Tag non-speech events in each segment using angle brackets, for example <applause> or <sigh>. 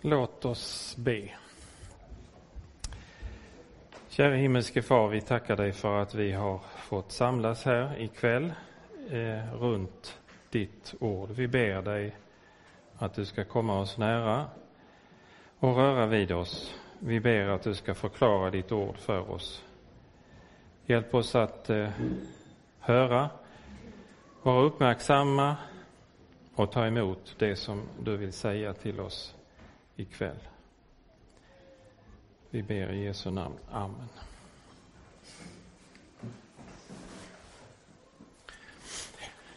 Låt oss be. Kära himmelske Far, vi tackar dig för att vi har fått samlas här ikväll eh, runt ditt ord. Vi ber dig att du ska komma oss nära och röra vid oss. Vi ber att du ska förklara ditt ord för oss. Hjälp oss att eh, höra, vara uppmärksamma och ta emot det som du vill säga till oss ikväll. Vi ber i Jesu namn. Amen.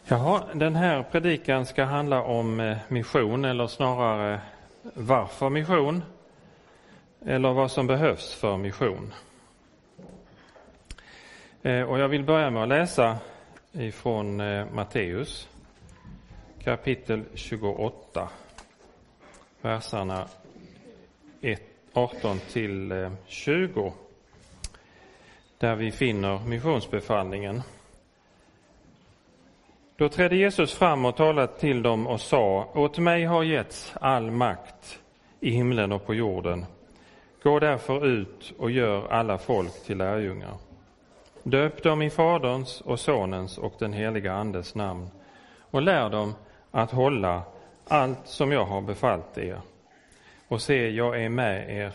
Jaha, den här predikan ska handla om eh, mission, eller snarare varför mission, eller vad som behövs för mission. Eh, och jag vill börja med att läsa ifrån eh, Matteus kapitel 28 verserna 18 till eh, 20 där vi finner missionsbefallningen. Då trädde Jesus fram och talade till dem och sa, åt mig har getts all makt i himlen och på jorden. Gå därför ut och gör alla folk till lärjungar. Döp dem i Faderns och Sonens och den heliga Andes namn och lär dem att hålla allt som jag har befallt er. Och se, jag är med er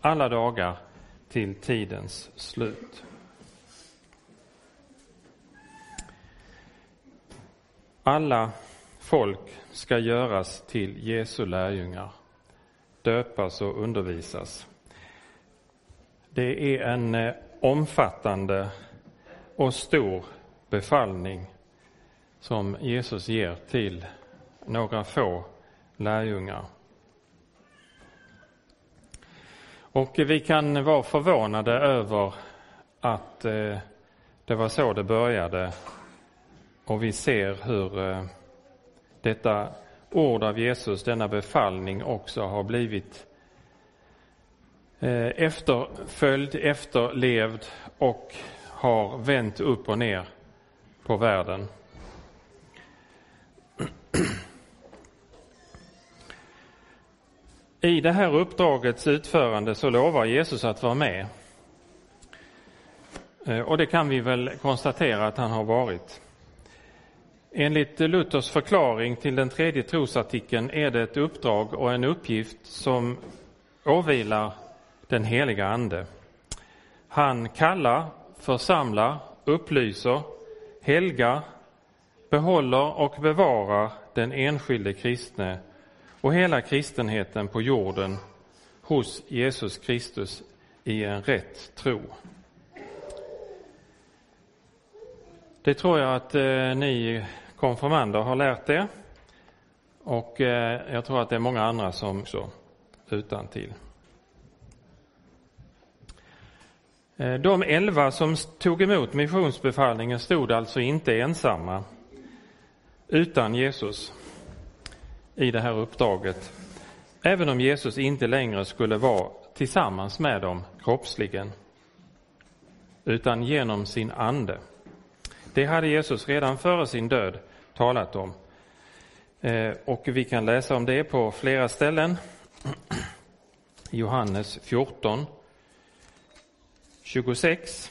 alla dagar till tidens slut. Alla folk ska göras till Jesu lärjungar, döpas och undervisas. Det är en eh, omfattande och stor befallning som Jesus ger till några få lärjungar. Och vi kan vara förvånade över att eh, det var så det började. Och vi ser hur eh, detta ord av Jesus, denna befallning också har blivit eh, efterföljd, efterlevd och har vänt upp och ner på världen. I det här uppdragets utförande så lovar Jesus att vara med. Eh, och det kan vi väl konstatera att han har varit. Enligt Luthers förklaring till den tredje trosartikeln är det ett uppdrag och en uppgift som åvilar den heliga Ande. Han kallar, församlar, upplyser, helgar, behåller och bevarar den enskilde kristne och hela kristenheten på jorden hos Jesus Kristus i en rätt tro. Det tror jag att eh, ni konfirmander har lärt er. Och eh, jag tror att det är många andra som också utan till. Eh, de elva som tog emot missionsbefallningen stod alltså inte ensamma utan Jesus i det här uppdraget. Även om Jesus inte längre skulle vara tillsammans med dem kroppsligen. Utan genom sin ande. Det hade Jesus redan före sin död talat om. Eh, och vi kan läsa om det på flera ställen. <clears throat> Johannes 14, 26.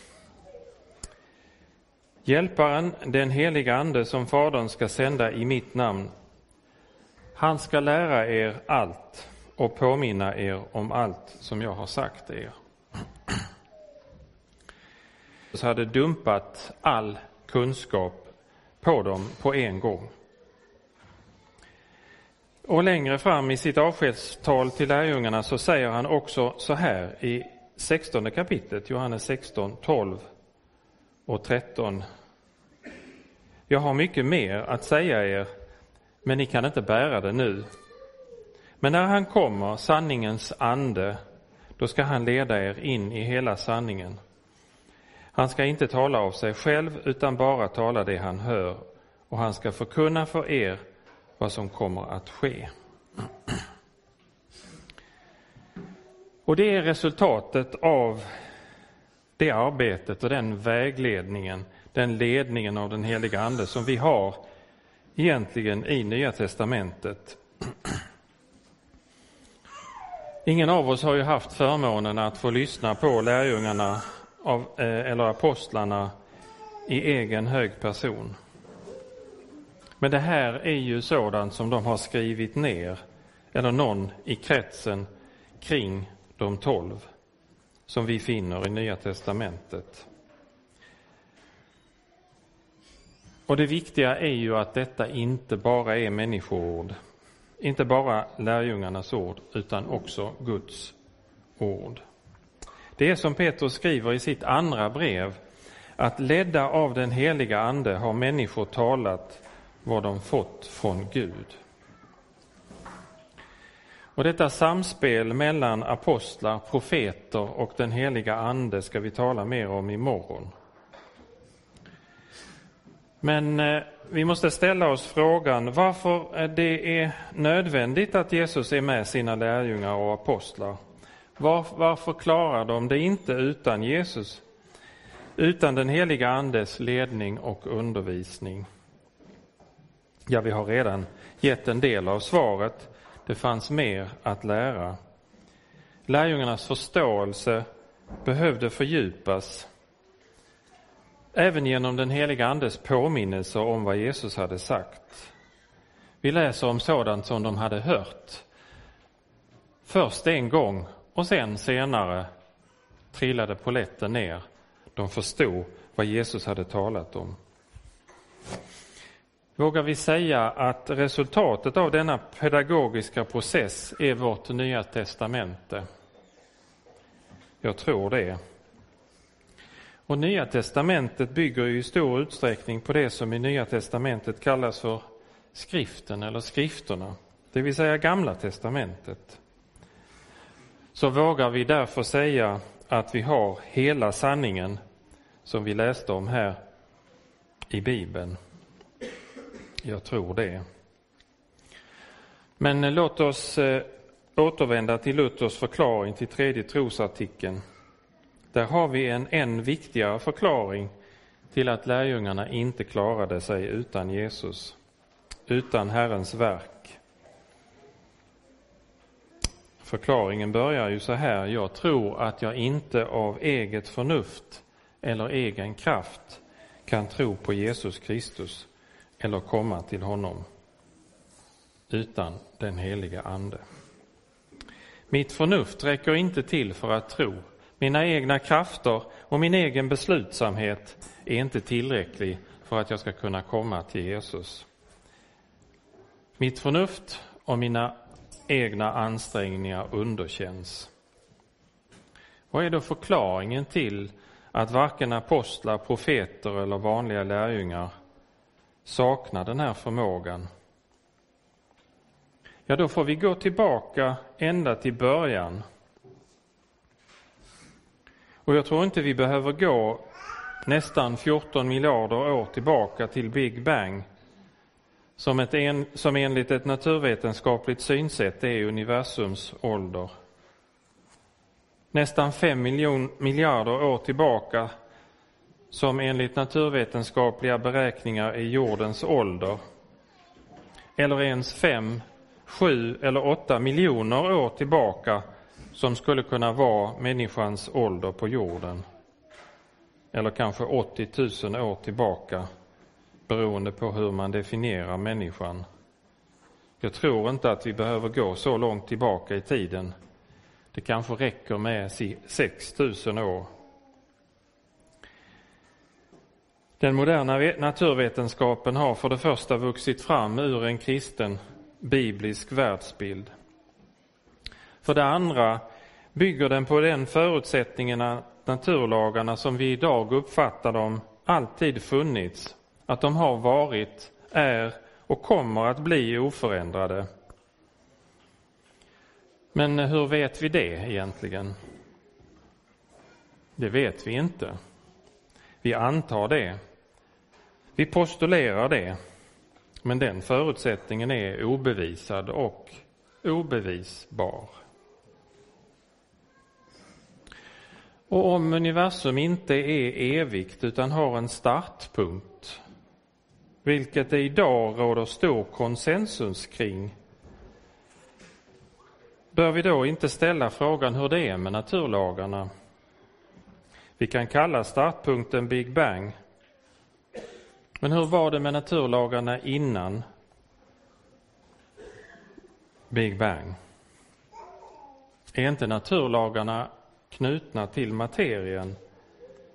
Hjälparen, den heliga Ande som Fadern ska sända i mitt namn, han ska lära er allt och påminna er om allt som jag har sagt er. Så hade dumpat all kunskap på dem på en gång. Och längre fram i sitt avskedstal till lärjungarna så säger han också så här i 16 kapitlet, Johannes 16, 12 och 13. Jag har mycket mer att säga er men ni kan inte bära det nu. Men när han kommer, sanningens ande, då ska han leda er in i hela sanningen. Han ska inte tala av sig själv utan bara tala det han hör och han ska förkunna för er vad som kommer att ske. Och det är resultatet av det arbetet och den vägledningen, den ledningen av den heliga Ande som vi har egentligen i Nya testamentet. Ingen av oss har ju haft förmånen att få lyssna på lärjungarna av, eh, eller apostlarna i egen hög person. Men det här är ju sådant som de har skrivit ner, eller någon i kretsen kring de tolv, som vi finner i Nya testamentet. Och det viktiga är ju att detta inte bara är människoord, inte bara lärjungarnas ord, utan också Guds ord. Det är som Petrus skriver i sitt andra brev, att ledda av den heliga Ande har människor talat vad de fått från Gud. Och detta samspel mellan apostlar, profeter och den heliga Ande ska vi tala mer om imorgon. Men eh, vi måste ställa oss frågan varför det är nödvändigt att Jesus är med sina lärjungar och apostlar. Var, varför klarar de det inte utan Jesus? Utan den heliga Andes ledning och undervisning? Ja, vi har redan gett en del av svaret. Det fanns mer att lära. Lärjungarnas förståelse behövde fördjupas även genom den heliga Andes påminnelse om vad Jesus hade sagt. Vi läser om sådant som de hade hört. Först en gång och sen senare trillade poletten ner. De förstod vad Jesus hade talat om. Vågar vi säga att resultatet av denna pedagogiska process är vårt nya testamente? Jag tror det. Och Nya testamentet bygger i stor utsträckning på det som i Nya testamentet kallas för skriften eller skrifterna, det vill säga Gamla testamentet. Så vågar vi därför säga att vi har hela sanningen som vi läste om här i Bibeln. Jag tror det. Men låt oss eh, återvända till Luthers förklaring till tredje trosartikeln där har vi en än viktigare förklaring till att lärjungarna inte klarade sig utan Jesus, utan Herrens verk. Förklaringen börjar ju så här, jag tror att jag inte av eget förnuft eller egen kraft kan tro på Jesus Kristus eller komma till honom utan den heliga Ande. Mitt förnuft räcker inte till för att tro mina egna krafter och min egen beslutsamhet är inte tillräcklig för att jag ska kunna komma till Jesus. Mitt förnuft och mina egna ansträngningar underkänns. Vad är då förklaringen till att varken apostlar, profeter eller vanliga lärjungar saknar den här förmågan? Ja, då får vi gå tillbaka ända till början och jag tror inte vi behöver gå nästan 14 miljarder år tillbaka till Big Bang som, ett en, som enligt ett naturvetenskapligt synsätt är universums ålder. Nästan 5 miljon, miljarder år tillbaka som enligt naturvetenskapliga beräkningar är jordens ålder. Eller ens 5, 7 eller 8 miljoner år tillbaka som skulle kunna vara människans ålder på jorden. Eller kanske 80 000 år tillbaka, beroende på hur man definierar människan. Jag tror inte att vi behöver gå så långt tillbaka i tiden. Det kanske räcker med 6 000 år. Den moderna naturvetenskapen har för det första vuxit fram ur en kristen biblisk världsbild. För det andra bygger den på den förutsättningen att naturlagarna som vi idag uppfattar dem alltid funnits, att de har varit, är och kommer att bli oförändrade. Men hur vet vi det egentligen? Det vet vi inte. Vi antar det. Vi postulerar det. Men den förutsättningen är obevisad och obevisbar. Och om universum inte är evigt utan har en startpunkt, vilket det idag råder stor konsensus kring, bör vi då inte ställa frågan hur det är med naturlagarna? Vi kan kalla startpunkten Big Bang. Men hur var det med naturlagarna innan Big Bang? Är inte naturlagarna knutna till materien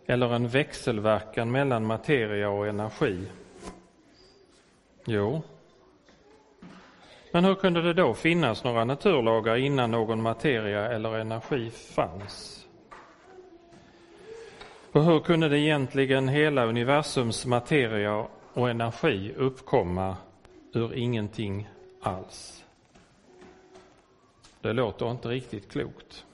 eller en växelverkan mellan materia och energi? Jo. Men hur kunde det då finnas några naturlagar innan någon materia eller energi fanns? Och hur kunde det egentligen hela universums materia och energi uppkomma ur ingenting alls? Det låter inte riktigt klokt.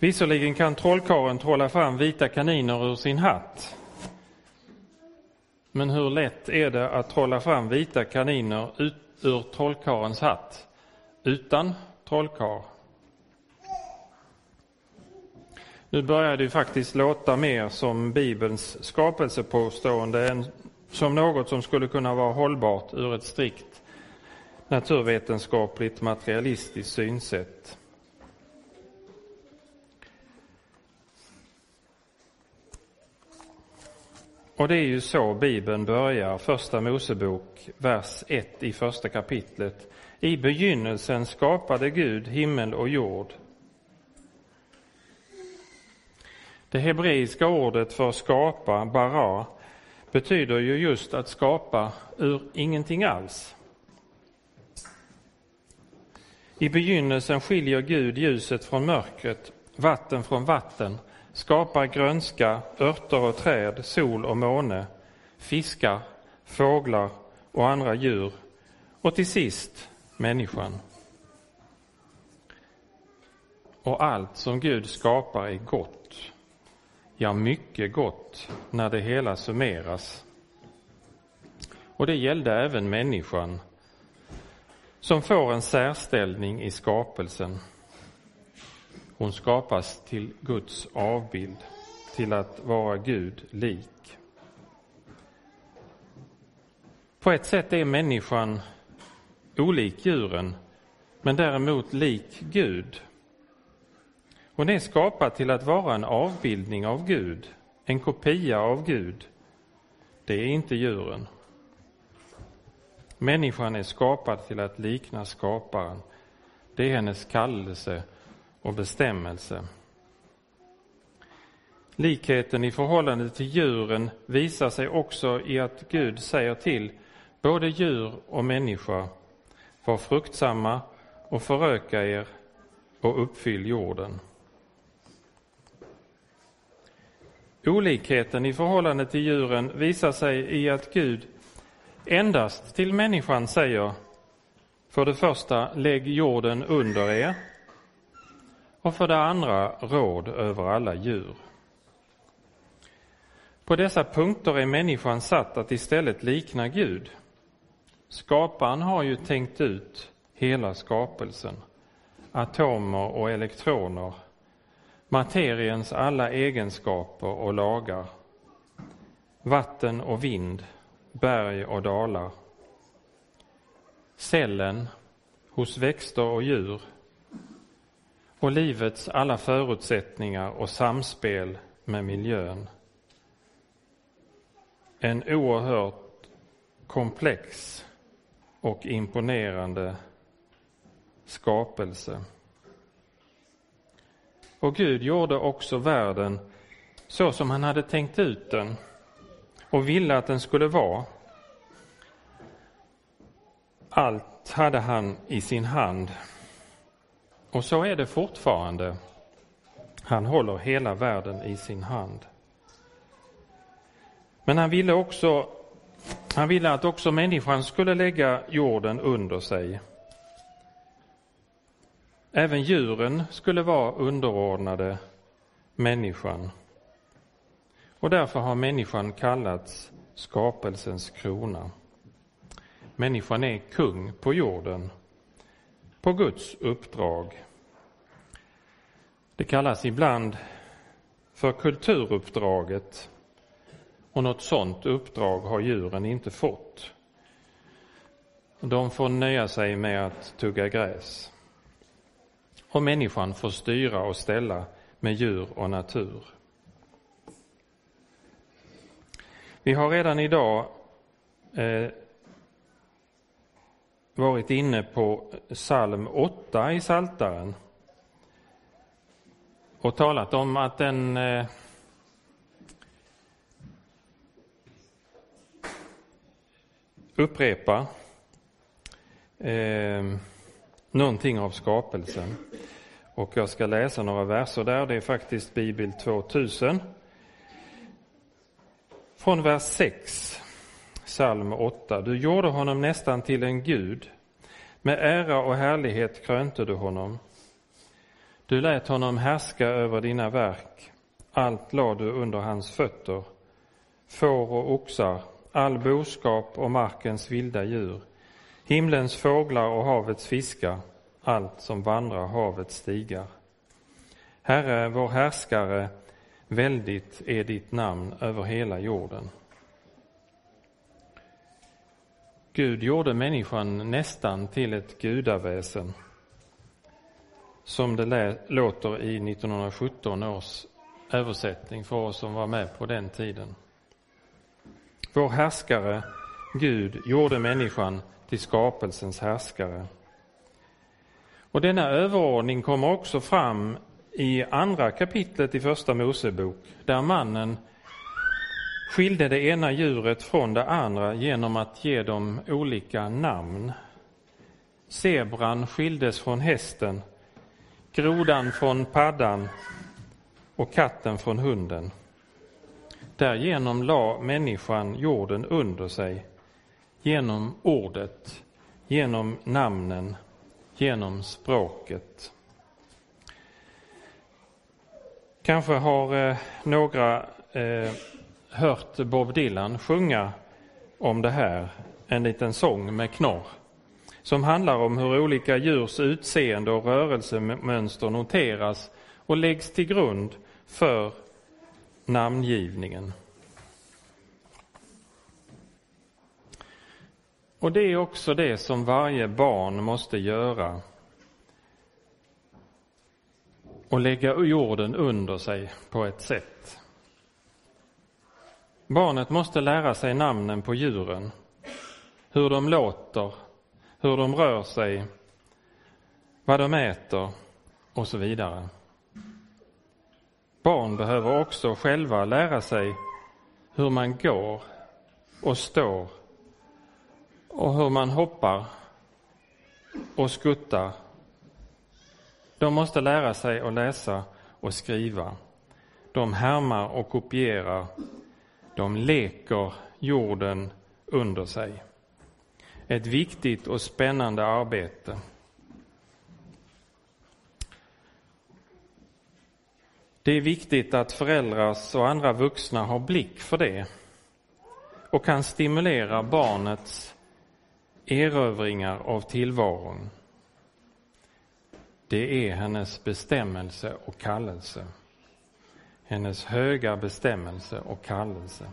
Visserligen kan trollkaren trolla fram vita kaniner ur sin hatt. Men hur lätt är det att trolla fram vita kaniner ut ur trollkarens hatt utan trollkarl? Nu börjar det faktiskt låta mer som Bibelns skapelsepåstående än som något som skulle kunna vara hållbart ur ett strikt naturvetenskapligt materialistiskt synsätt. Och det är ju så Bibeln börjar, Första Mosebok, vers 1 i första kapitlet. I begynnelsen skapade Gud himmel och jord. Det hebreiska ordet för skapa, bara, betyder ju just att skapa ur ingenting alls. I begynnelsen skiljer Gud ljuset från mörkret, vatten från vatten, skapar grönska, örter och träd, sol och måne, fiskar, fåglar och andra djur och till sist människan. Och allt som Gud skapar är gott, ja mycket gott när det hela summeras. Och det gällde även människan som får en särställning i skapelsen. Hon skapas till Guds avbild, till att vara Gud lik. På ett sätt är människan olik djuren, men däremot lik Gud. Hon är skapad till att vara en avbildning av Gud, en kopia av Gud. Det är inte djuren. Människan är skapad till att likna skaparen. Det är hennes kallelse och bestämmelse. Likheten i förhållande till djuren visar sig också i att Gud säger till både djur och människa, var fruktsamma och föröka er och uppfyll jorden. Olikheten i förhållande till djuren visar sig i att Gud endast till människan säger för det första, lägg jorden under er och för det andra råd över alla djur. På dessa punkter är människan satt att istället likna Gud. Skaparen har ju tänkt ut hela skapelsen, atomer och elektroner, materiens alla egenskaper och lagar, vatten och vind, berg och dalar, cellen hos växter och djur och livets alla förutsättningar och samspel med miljön. En oerhört komplex och imponerande skapelse. Och Gud gjorde också världen så som han hade tänkt ut den och ville att den skulle vara. Allt hade han i sin hand. Och så är det fortfarande. Han håller hela världen i sin hand. Men han ville också han ville att också människan skulle lägga jorden under sig. Även djuren skulle vara underordnade människan. Och därför har människan kallats skapelsens krona. Människan är kung på jorden på Guds uppdrag. Det kallas ibland för kulturuppdraget och något sådant uppdrag har djuren inte fått. de får nöja sig med att tugga gräs. Och människan får styra och ställa med djur och natur. Vi har redan idag eh, varit inne på psalm 8 i Saltaren och talat om att den eh, upprepar eh, någonting av skapelsen. Och jag ska läsa några verser där. Det är faktiskt Bibel 2000. Från vers 6, psalm 8. Du gjorde honom nästan till en gud. Med ära och härlighet krönte du honom. Du lät honom härska över dina verk. Allt lade du under hans fötter. Får och oxar, all boskap och markens vilda djur, himlens fåglar och havets fiskar, allt som vandrar havets stigar. Herre, vår härskare, väldigt är ditt namn över hela jorden. Gud gjorde människan nästan till ett gudaväsen som det låter i 1917 års översättning för oss som var med på den tiden. Vår härskare, Gud, gjorde människan till skapelsens härskare. Och denna överordning kommer också fram i andra kapitlet i Första Mosebok, där mannen skilde det ena djuret från det andra genom att ge dem olika namn. Zebran skildes från hästen, grodan från paddan och katten från hunden. Därigenom la människan jorden under sig genom ordet, genom namnen, genom språket. Kanske har eh, några eh, hört Bob Dylan sjunga om det här, en liten sång med knorr som handlar om hur olika djurs utseende och rörelsemönster noteras och läggs till grund för namngivningen. Och det är också det som varje barn måste göra och lägga jorden under sig på ett sätt. Barnet måste lära sig namnen på djuren, hur de låter, hur de rör sig, vad de äter och så vidare. Barn behöver också själva lära sig hur man går och står och hur man hoppar och skuttar. De måste lära sig att läsa och skriva. De härmar och kopierar. De leker jorden under sig. Ett viktigt och spännande arbete. Det är viktigt att föräldrars och andra vuxna har blick för det och kan stimulera barnets erövringar av tillvaron. Det är hennes bestämmelse och kallelse. Hennes höga bestämmelse och kallelse.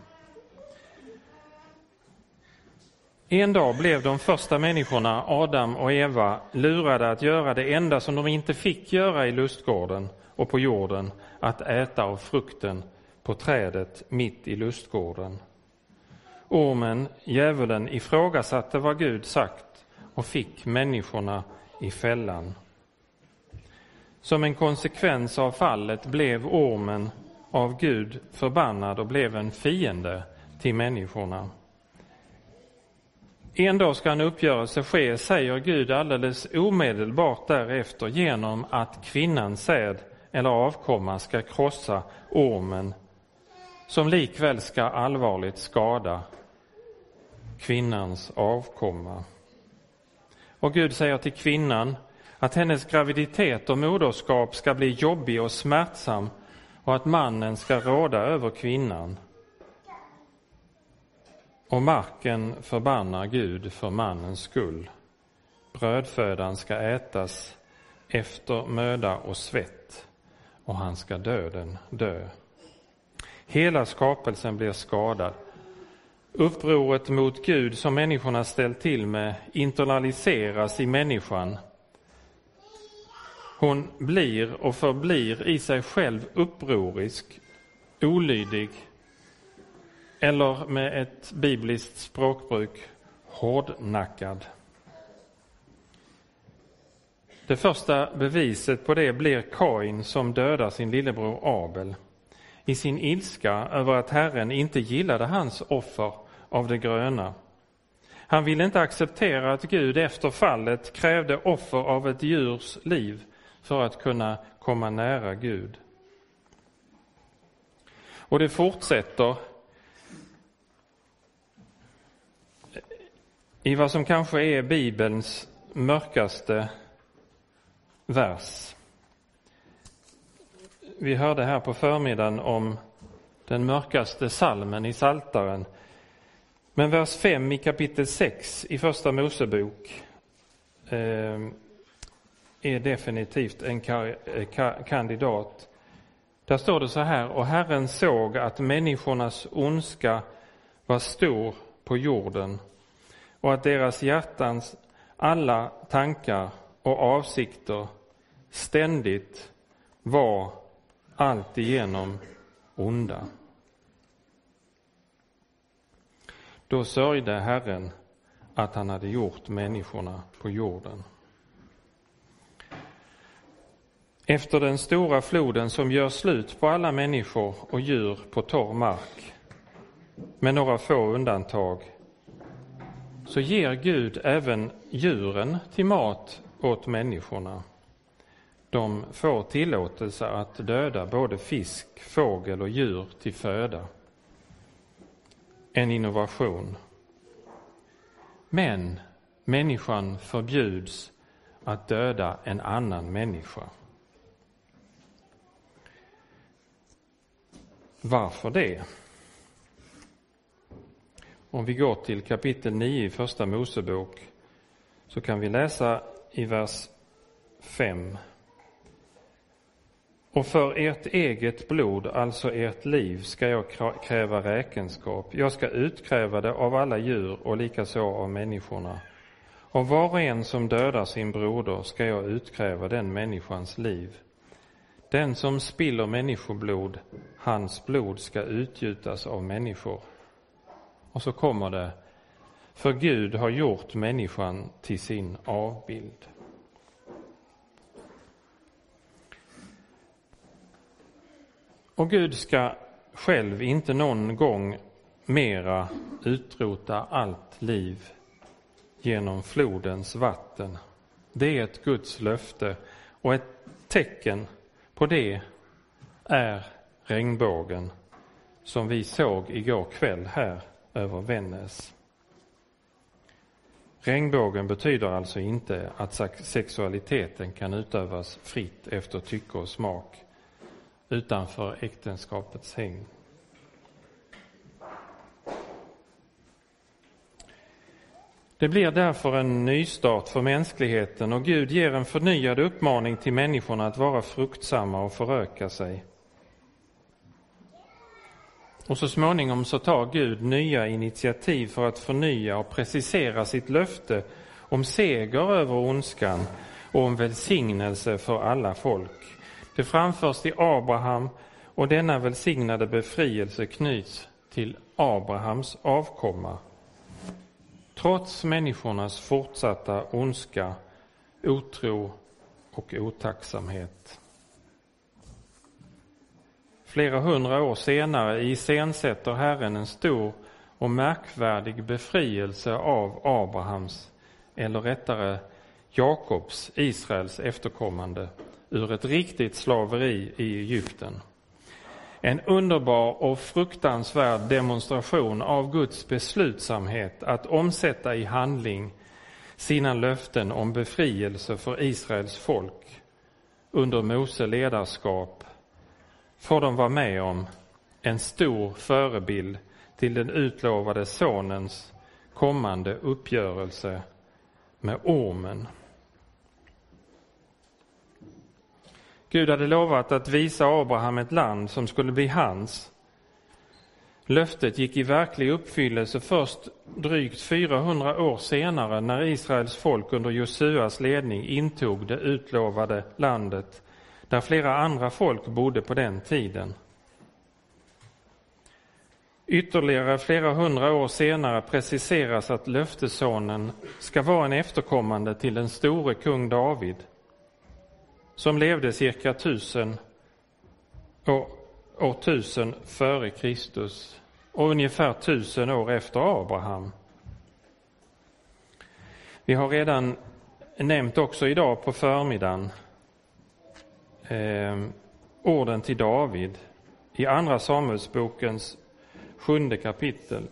En dag blev de första människorna, Adam och Eva, lurade att göra det enda som de inte fick göra i lustgården och på jorden, att äta av frukten på trädet mitt i lustgården. Ormen, djävulen, ifrågasatte vad Gud sagt och fick människorna i fällan. Som en konsekvens av fallet blev ormen av Gud förbannad och blev en fiende till människorna. En dag ska en uppgörelse ske, säger Gud alldeles omedelbart därefter genom att kvinnans säd eller avkomma ska krossa ormen som likväl ska allvarligt skada kvinnans avkomma. Och Gud säger till kvinnan att hennes graviditet och moderskap ska bli jobbig och smärtsam och att mannen ska råda över kvinnan. Och marken förbannar Gud för mannens skull. Brödfödan ska ätas efter möda och svett och han ska döden dö. Hela skapelsen blir skadad Upproret mot Gud som människorna ställt till med internaliseras i människan. Hon blir och förblir i sig själv upprorisk, olydig eller med ett bibliskt språkbruk hårdnackad. Det första beviset på det blir Kain som dödar sin lillebror Abel i sin ilska över att Herren inte gillade hans offer av det gröna. Han ville inte acceptera att Gud efter fallet krävde offer av ett djurs liv för att kunna komma nära Gud. Och det fortsätter i vad som kanske är Bibelns mörkaste vers. Vi hörde här på förmiddagen om den mörkaste salmen i Saltaren. Men vers 5 i kapitel 6 i Första Mosebok eh, är definitivt en eh, kandidat. Där står det så här, och Herren såg att människornas ondska var stor på jorden och att deras hjärtans alla tankar och avsikter ständigt var alltigenom onda. Då sörjde Herren att han hade gjort människorna på jorden. Efter den stora floden som gör slut på alla människor och djur på torr mark, med några få undantag, så ger Gud även djuren till mat åt människorna. De får tillåtelse att döda både fisk, fågel och djur till föda. En innovation. Men människan förbjuds att döda en annan människa. Varför det? Om vi går till kapitel 9 i Första Mosebok så kan vi läsa i vers 5. Och för ert eget blod, alltså ert liv, ska jag kräva räkenskap. Jag ska utkräva det av alla djur och likaså av människorna. Och var och en som dödar sin broder ska jag utkräva den människans liv. Den som spiller människoblod, hans blod ska utgjutas av människor. Och så kommer det, för Gud har gjort människan till sin avbild. Och Gud ska själv inte någon gång mera utrota allt liv genom flodens vatten. Det är ett Guds löfte och ett tecken på det är regnbågen som vi såg igår kväll här över Vännäs. Regnbågen betyder alltså inte att sexualiteten kan utövas fritt efter tycke och smak utanför äktenskapets häng. Det blir därför en nystart för mänskligheten och Gud ger en förnyad uppmaning till människorna att vara fruktsamma och föröka sig. Och så småningom så tar Gud nya initiativ för att förnya och precisera sitt löfte om seger över ondskan och om välsignelse för alla folk. Det framförs till Abraham och denna välsignade befrielse knyts till Abrahams avkomma. Trots människornas fortsatta ondska, otro och otacksamhet. Flera hundra år senare iscensätter Herren en stor och märkvärdig befrielse av Abrahams, eller rättare Jakobs, Israels efterkommande ur ett riktigt slaveri i Egypten. En underbar och fruktansvärd demonstration av Guds beslutsamhet att omsätta i handling sina löften om befrielse för Israels folk under Mose ledarskap får de vara med om en stor förebild till den utlovade sonens kommande uppgörelse med ormen. Gud hade lovat att visa Abraham ett land som skulle bli hans. Löftet gick i verklig uppfyllelse först drygt 400 år senare när Israels folk under Josuas ledning intog det utlovade landet där flera andra folk bodde på den tiden. Ytterligare flera hundra år senare preciseras att löftessonen ska vara en efterkommande till den store kung David som levde cirka tusen år, år tusen före Kristus och ungefär tusen år efter Abraham. Vi har redan nämnt också idag på förmiddagen eh, orden till David i Andra Samuelsbokens sjunde kapitel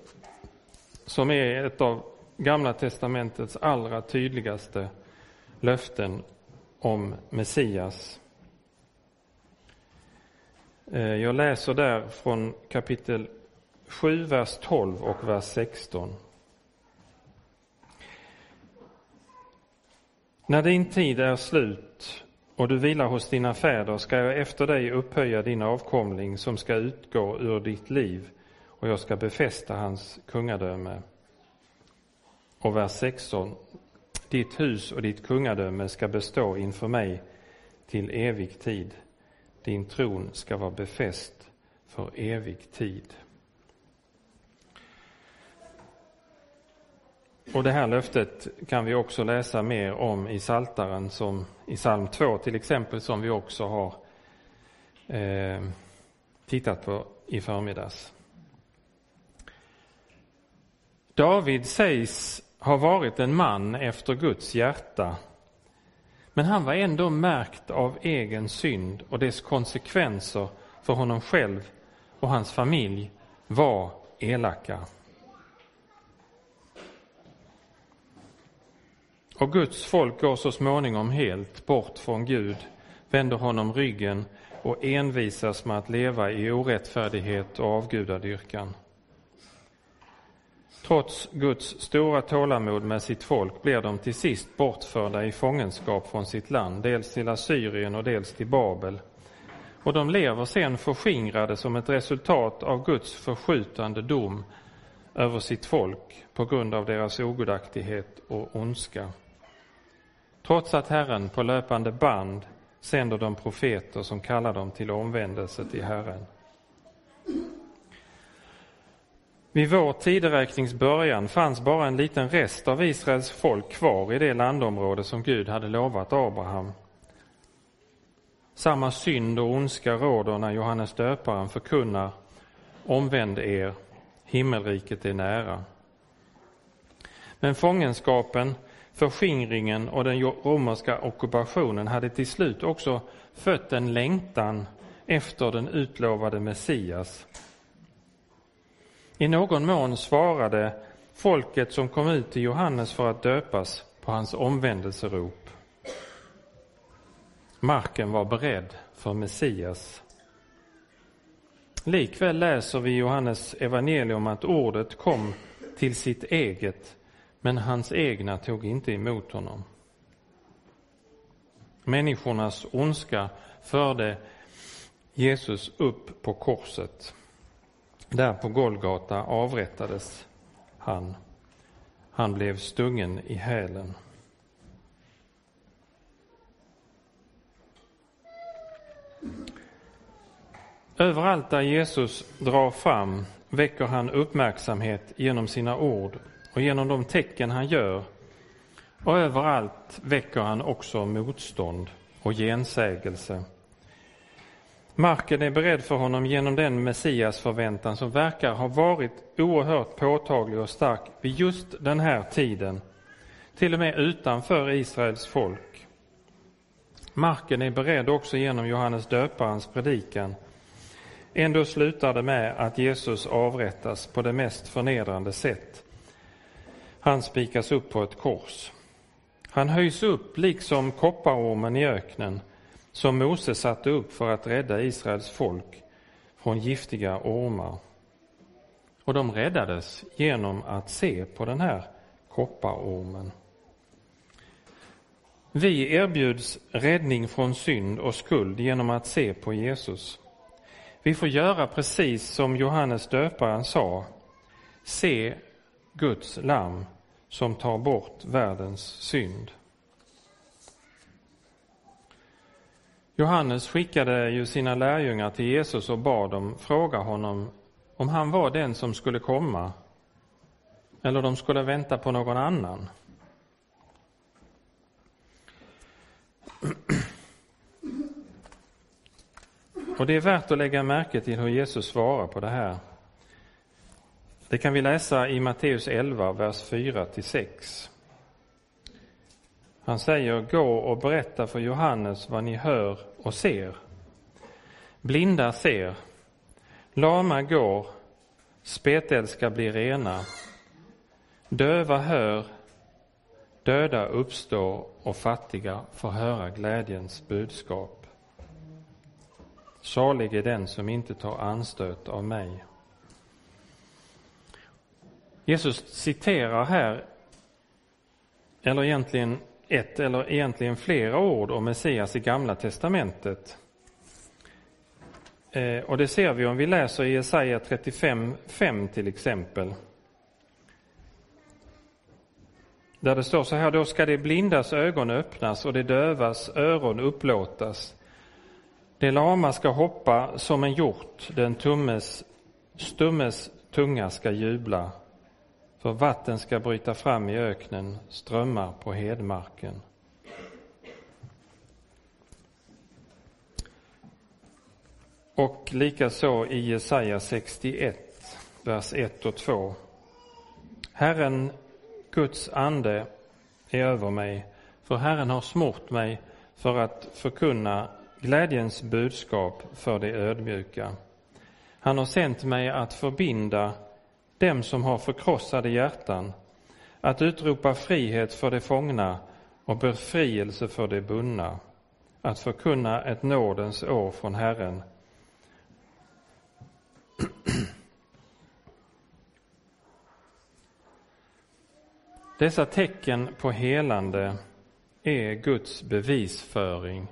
som är ett av Gamla testamentets allra tydligaste löften om Messias. Eh, jag läser där från kapitel 7, vers 12 och vers 16. När din tid är slut och du vilar hos dina fäder ska jag efter dig upphöja din avkomling som ska utgå ur ditt liv och jag ska befästa hans kungadöme. Och vers 16. Ditt hus och ditt kungadöme ska bestå inför mig till evig tid. Din tron ska vara befäst för evig tid. Och det här löftet kan vi också läsa mer om i Saltaren som i psalm 2 till exempel som vi också har eh, tittat på i förmiddags. David sägs har varit en man efter Guds hjärta. Men han var ändå märkt av egen synd och dess konsekvenser för honom själv och hans familj var elaka. Och Guds folk går så småningom helt bort från Gud, vänder honom ryggen och envisas med att leva i orättfärdighet och avgudadyrkan. Trots Guds stora tålamod med sitt folk blir de till sist bortförda i fångenskap från sitt land, dels till Assyrien och dels till Babel. Och de lever sen förskingrade som ett resultat av Guds förskjutande dom över sitt folk på grund av deras ogudaktighet och ondska. Trots att Herren på löpande band sänder de profeter som kallar dem till omvändelse till Herren. Vid vår tideräknings början fanns bara en liten rest av Israels folk kvar i det landområde som Gud hade lovat Abraham. Samma synd och ondska råder när Johannes döparen förkunnar Omvänd er, himmelriket är nära. Men fångenskapen, förskingringen och den romerska ockupationen hade till slut också fött en längtan efter den utlovade Messias i någon mån svarade folket som kom ut till Johannes för att döpas på hans omvändelserop. Marken var beredd för Messias. Likväl läser vi i Johannes evangelium att ordet kom till sitt eget, men hans egna tog inte emot honom. Människornas ondska förde Jesus upp på korset. Där på Golgata avrättades han. Han blev stungen i hälen. Överallt där Jesus drar fram väcker han uppmärksamhet genom sina ord och genom de tecken han gör. Och överallt väcker han också motstånd och gensägelse. Marken är beredd för honom genom den Messias förväntan som verkar ha varit oerhört påtaglig och stark vid just den här tiden, till och med utanför Israels folk. Marken är beredd också genom Johannes döparens predikan. Ändå slutar det med att Jesus avrättas på det mest förnedrande sätt. Han spikas upp på ett kors. Han höjs upp liksom kopparormen i öknen som Mose satte upp för att rädda Israels folk från giftiga ormar. Och de räddades genom att se på den här kopparormen. Vi erbjuds räddning från synd och skuld genom att se på Jesus. Vi får göra precis som Johannes döparen sa. Se Guds lamm som tar bort världens synd. Johannes skickade ju sina lärjungar till Jesus och bad dem fråga honom om han var den som skulle komma eller de skulle vänta på någon annan. Och det är värt att lägga märke till hur Jesus svarar på det här. Det kan vi läsa i Matteus 11, vers 4 6. Han säger, gå och berätta för Johannes vad ni hör och ser. Blinda ser, lama går, spetälska blir rena, döva hör, döda uppstår och fattiga får höra glädjens budskap. Salig är den som inte tar anstöt av mig. Jesus citerar här, eller egentligen ett eller egentligen flera ord om Messias i Gamla testamentet. Eh, och det ser vi om vi läser i Jesaja 35.5 till exempel. Där det står så här, då ska de blindas ögon öppnas och de dövas öron upplåtas. De lama ska hoppa som en hjort, den tummes, stummes tunga ska jubla. För vatten ska bryta fram i öknen, strömmar på hedmarken. Och likaså i Jesaja 61, vers 1 och 2. Herren, Guds ande, är över mig, för Herren har smort mig för att förkunna glädjens budskap för de ödmjuka. Han har sänt mig att förbinda dem som har förkrossade hjärtan, att utropa frihet för de fångna och befrielse för de bundna, att förkunna ett nådens år från Herren. <clears throat> Dessa tecken på helande är Guds bevisföring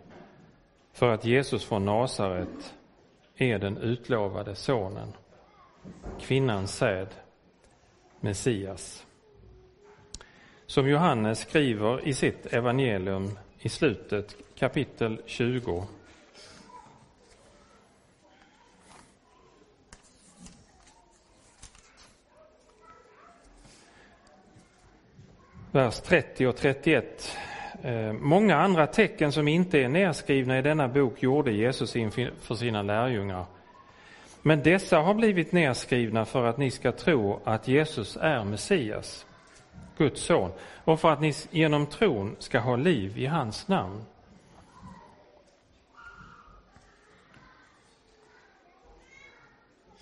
för att Jesus från Nasaret är den utlovade sonen kvinnans säd, Messias. Som Johannes skriver i sitt evangelium i slutet, kapitel 20. Vers 30 och 31. Eh, många andra tecken som inte är nedskrivna i denna bok gjorde Jesus inför sina lärjungar men dessa har blivit nedskrivna för att ni ska tro att Jesus är Messias, Guds son, och för att ni genom tron ska ha liv i hans namn.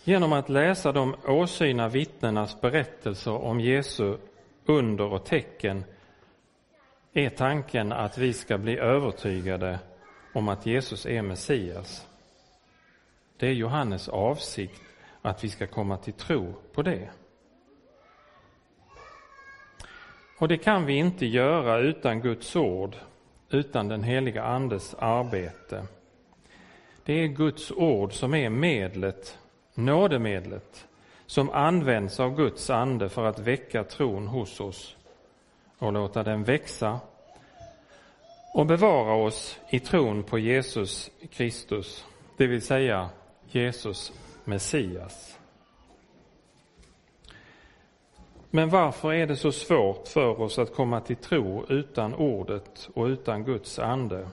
Genom att läsa de åsyna vittnenas berättelser om Jesu under och tecken är tanken att vi ska bli övertygade om att Jesus är Messias. Det är Johannes avsikt att vi ska komma till tro på det. Och det kan vi inte göra utan Guds ord, utan den heliga Andes arbete. Det är Guds ord som är medlet, nådemedlet, som används av Guds ande för att väcka tron hos oss och låta den växa och bevara oss i tron på Jesus Kristus, det vill säga Jesus Messias. Men varför är det så svårt för oss att komma till tro utan ordet och utan Guds ande?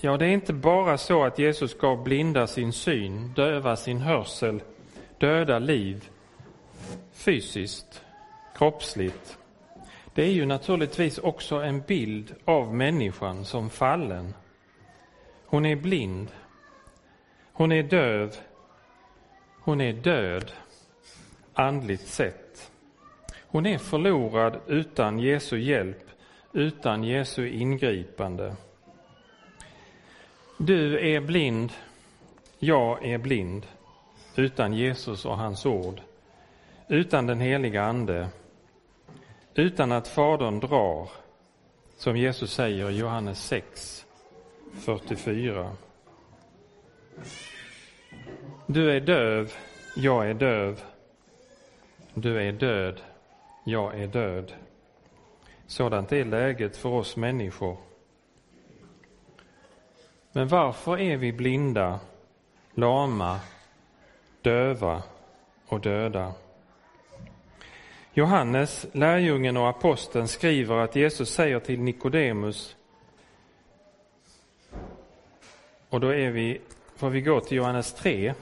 Ja, det är inte bara så att Jesus gav blinda sin syn, döva sin hörsel, döda liv fysiskt, kroppsligt det är ju naturligtvis också en bild av människan som fallen. Hon är blind. Hon är döv. Hon är död, andligt sett. Hon är förlorad utan Jesu hjälp, utan Jesu ingripande. Du är blind, jag är blind, utan Jesus och hans ord, utan den heliga Ande, utan att Fadern drar, som Jesus säger i Johannes 6, 44. Du är döv, jag är döv. Du är död, jag är död. Sådant är läget för oss människor. Men varför är vi blinda, lama, döva och döda? Johannes, lärjungen och aposteln, skriver att Jesus säger till Nikodemus och då är vi, får vi gå till Johannes 3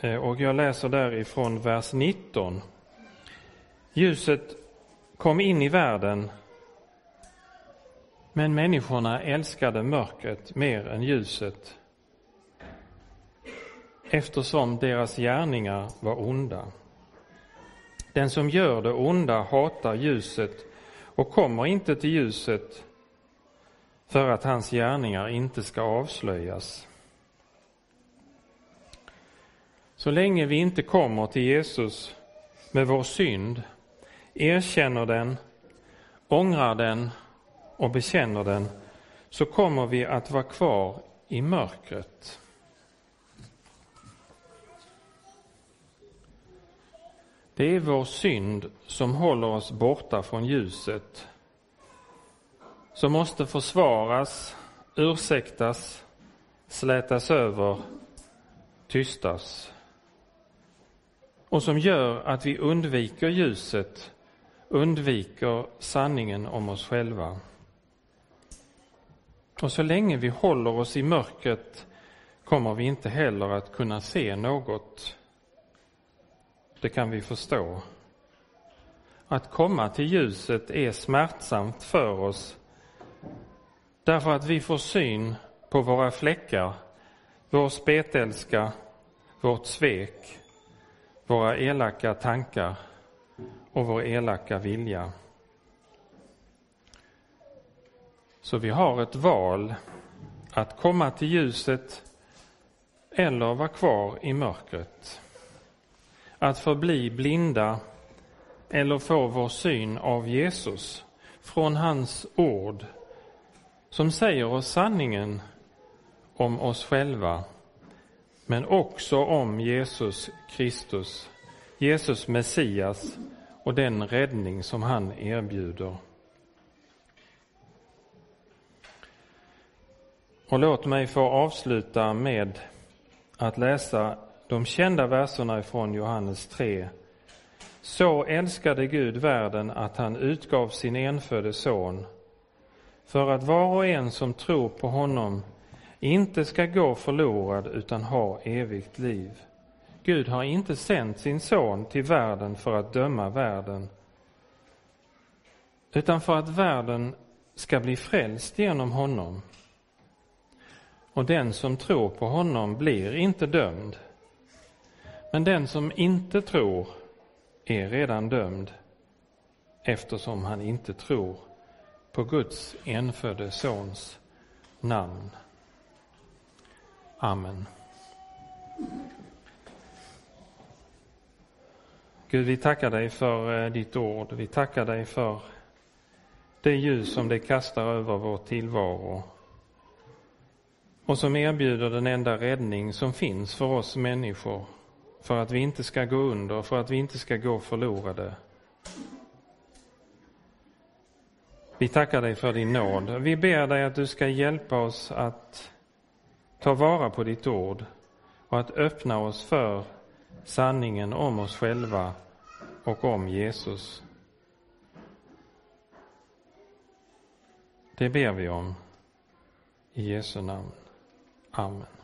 eh, och jag läser därifrån vers 19. Ljuset kom in i världen men människorna älskade mörkret mer än ljuset eftersom deras gärningar var onda. Den som gör det onda hatar ljuset och kommer inte till ljuset för att hans gärningar inte ska avslöjas. Så länge vi inte kommer till Jesus med vår synd, erkänner den, ångrar den och bekänner den, så kommer vi att vara kvar i mörkret. Det är vår synd som håller oss borta från ljuset, som måste försvaras, ursäktas, slätas över, tystas och som gör att vi undviker ljuset, undviker sanningen om oss själva. Och så länge vi håller oss i mörkret kommer vi inte heller att kunna se något det kan vi förstå. Att komma till ljuset är smärtsamt för oss därför att vi får syn på våra fläckar, vår spetälska, vårt svek, våra elaka tankar och vår elaka vilja. Så vi har ett val att komma till ljuset eller vara kvar i mörkret att förbli blinda eller få vår syn av Jesus från hans ord som säger oss sanningen om oss själva men också om Jesus Kristus, Jesus Messias och den räddning som han erbjuder. Och låt mig få avsluta med att läsa de kända verserna ifrån Johannes 3. Så älskade Gud världen att han utgav sin enfödde son för att var och en som tror på honom inte ska gå förlorad utan ha evigt liv. Gud har inte sänt sin son till världen för att döma världen utan för att världen ska bli frälst genom honom. Och den som tror på honom blir inte dömd men den som inte tror är redan dömd eftersom han inte tror på Guds enfödde Sons namn. Amen. Gud, vi tackar dig för eh, ditt ord. Vi tackar dig för det ljus som det kastar över vår tillvaro och som erbjuder den enda räddning som finns för oss människor för att vi inte ska gå under, för att vi inte ska gå förlorade. Vi tackar dig för din nåd. Vi ber dig att du ska hjälpa oss att ta vara på ditt ord och att öppna oss för sanningen om oss själva och om Jesus. Det ber vi om. I Jesu namn. Amen.